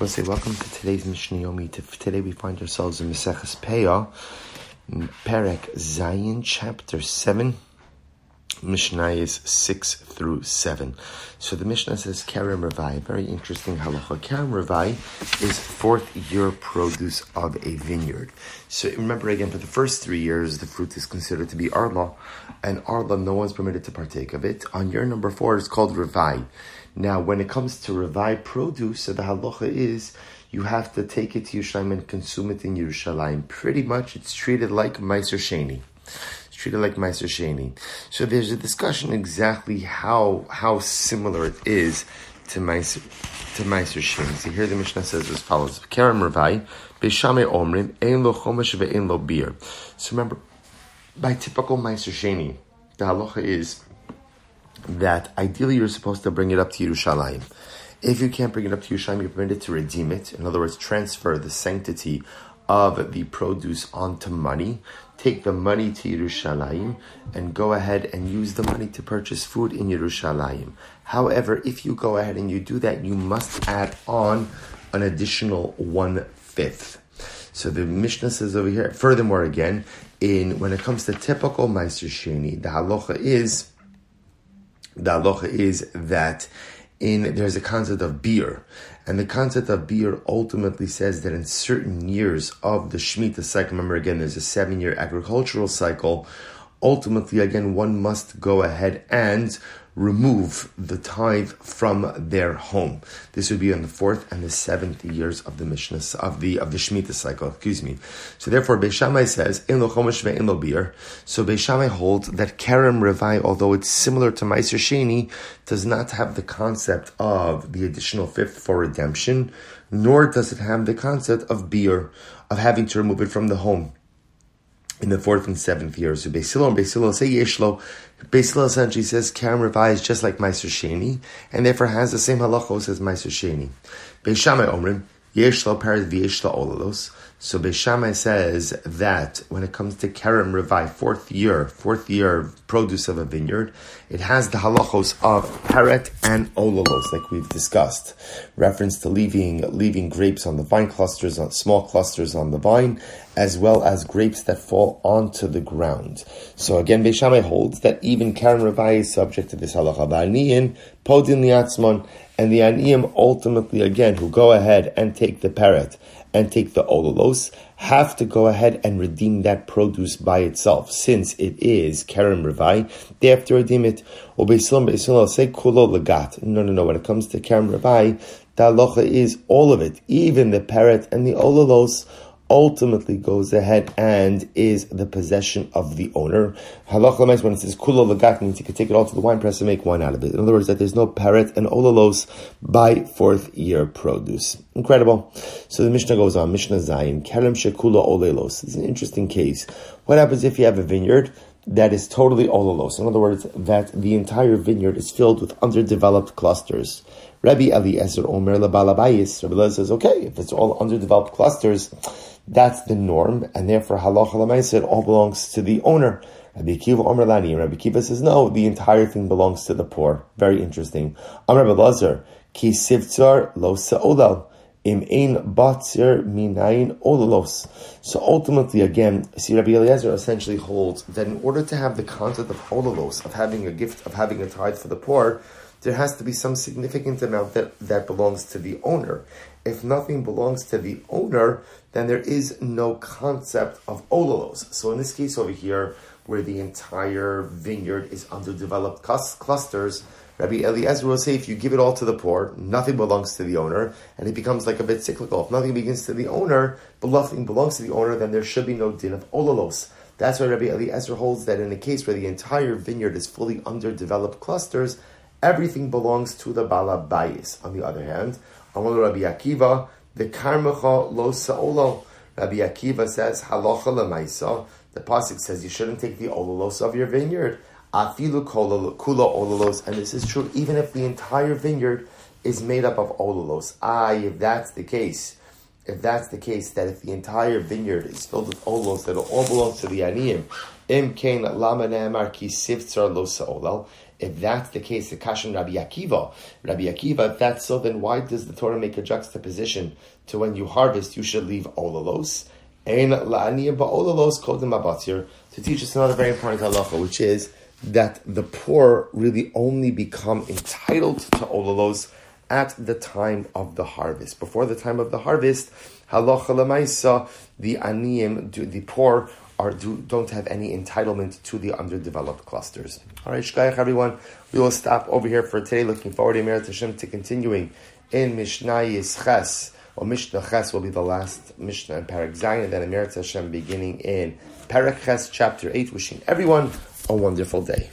I say welcome to today's Mishnah Yomi. Today we find ourselves in Maseches Peah, Perek Zayin, chapter 7, Mishnah is 6 through 7. So the Mishnah says Kerem Revai, very interesting halacha. Kerem Revai is fourth year produce of a vineyard. So remember again, for the first three years, the fruit is considered to be Arla, and Arla, no one's permitted to partake of it. On year number four, it's called Revai. Now, when it comes to Revai produce, so the halacha is you have to take it to Yerushalayim and consume it in Yerushalayim. Pretty much, it's treated like Meiser Sheni. It's treated like Meiser Sheni. So there's a discussion exactly how how similar it is to Meiser to Meiser Sheni. So here the Mishnah says as follows: Kerem Revai Beishamai Omrim Ein Lo Chomesh Ve'Ein Lo Biur. So remember, by typical Meiser Sheni, the halacha is that ideally you're supposed to bring it up to Yerushalayim. If you can't bring it up to Yerushalayim, you're permitted to redeem it. In other words, transfer the sanctity of the produce onto money. Take the money to Yerushalayim and go ahead and use the money to purchase food in Yerushalayim. However, if you go ahead and you do that, you must add on an additional one fifth. So the Mishnah says over here, furthermore again, in when it comes to typical Meiser Sheni, the halacha is the halacha is that in there's a concept of biur, and the concept of biur ultimately says that in certain years of the Shemitah cycle, remember again, there's a seven-year agricultural cycle. Ultimately, again, one must go ahead and remove the tithe from their home. This would be on the fourth and the seventh years of the Mishnah of the of the Shemitah cycle. Excuse me. So therefore, Beishamai says in lo chomesh in lo biur. So Beishamai holds that Kerem Revai, although it's similar to Meiser Sheni, does not have the concept of the additional fifth for redemption, nor does it have the concept of biur of having to remove it from the home in the fourth and seventh years. So Beis Hillel and Beis Hillel say Yeshlo. Beis Hillel essentially says Kerem Revai is just like Meiser Sheni, and therefore has the same halachos as Meiser Sheni. Beishamai Omrim, Yeshlo Peret Vieshlo Olalos. So Beishamai says that when it comes to Kerem Revai, fourth year, fourth year produce of a vineyard, it has the halachos of peret and olalos, like we've discussed. Reference to leaving leaving grapes on the vine clusters, on small clusters on the vine, as well as grapes that fall onto the ground. So again, Beishamai holds that even Kerem Revai is subject to this halacha. Podin and the aniyim ultimately again who go ahead and take the peret and take the olalos have to go ahead and redeem that produce by itself. Since it is Kerem Revai, they have to redeem it. Or Beislam say Kulo Lagat. No, no, no. When it comes to Kerem Revai, the is all of it, even the peret and the olalos ultimately goes ahead and is the possession of the owner. Halacha when it says kulo lagat means you can take it all to the wine press and make wine out of it. In other words, that there's no peret and olalos by fourth year produce. Incredible. So the Mishnah goes on. Mishnah Zayin kerem shekula olelos. It's an interesting case. What happens if you have a vineyard? That is totally olalos. In other words, that the entire vineyard is filled with underdeveloped clusters. Rabbi Eliezer Omer Labalabayis. Rabbi Eliezer says, okay, if it's all underdeveloped clusters, that's the norm, and therefore halacha lemaisa it all belongs to the owner. Rabbi Kiva Omer Lani. Rabbi Kiva says no, the entire thing belongs to the poor. Very interesting. Amr Lazar ki sivtzar lo seolal im ein batzir minayin olalos. So ultimately, again, see Rabbi Eliezer essentially holds that in order to have the concept of olalos, of having a gift, of having a tithe for the poor, there has to be some significant amount that, that belongs to the owner. If nothing belongs to the owner, then there is no concept of olalos. So in this case over here, where the entire vineyard is underdeveloped clusters, Rabbi Eliezer will say if you give it all to the poor, nothing belongs to the owner, and it becomes like a bit cyclical. If nothing begins to the owner, but nothing belongs to the owner, then there should be no din of olalos. That's why Rabbi Eliezer holds that in a case where the entire vineyard is fully underdeveloped clusters, everything belongs to the Bala Bayis. On the other hand, Amar Rabbi Akiva, the Karmacha lo Sa'olo. Rabbi Akiva says, Halacha lemaisa. The pasuk says you shouldn't take the olalos of your vineyard. Afilu kula olalos, and this is true even if the entire vineyard is made up of olalos. Ah, if that's the case, if that's the case, that if the entire vineyard is filled with olos that all belong to the aniyim, im kain lama ki sivtzar lo sa'olel, if that's the case, the Kashan Rabbi Akiva, Rabbi Akiva, if that's so, then why does the Torah make a juxtaposition to when you harvest, you should leave olalos? Ein la'aniyim ba'olalos kodem abatir, to teach us another very important halacha, which is that the poor really only become entitled to olalos at the time of the harvest. Before the time of the harvest, halacha lemaisa, the aniyim, the poor, are, do, don't have any entitlement to the underdeveloped clusters. All right, shkayach everyone. We will stop over here for today. Looking forward to Merit Hashem to continuing in Mishnah Ches. Well, Mishnah Ches will be the last Mishnah in Perek and then Merit Hashem beginning in Perek Ches, chapter 8. Wishing everyone a wonderful day.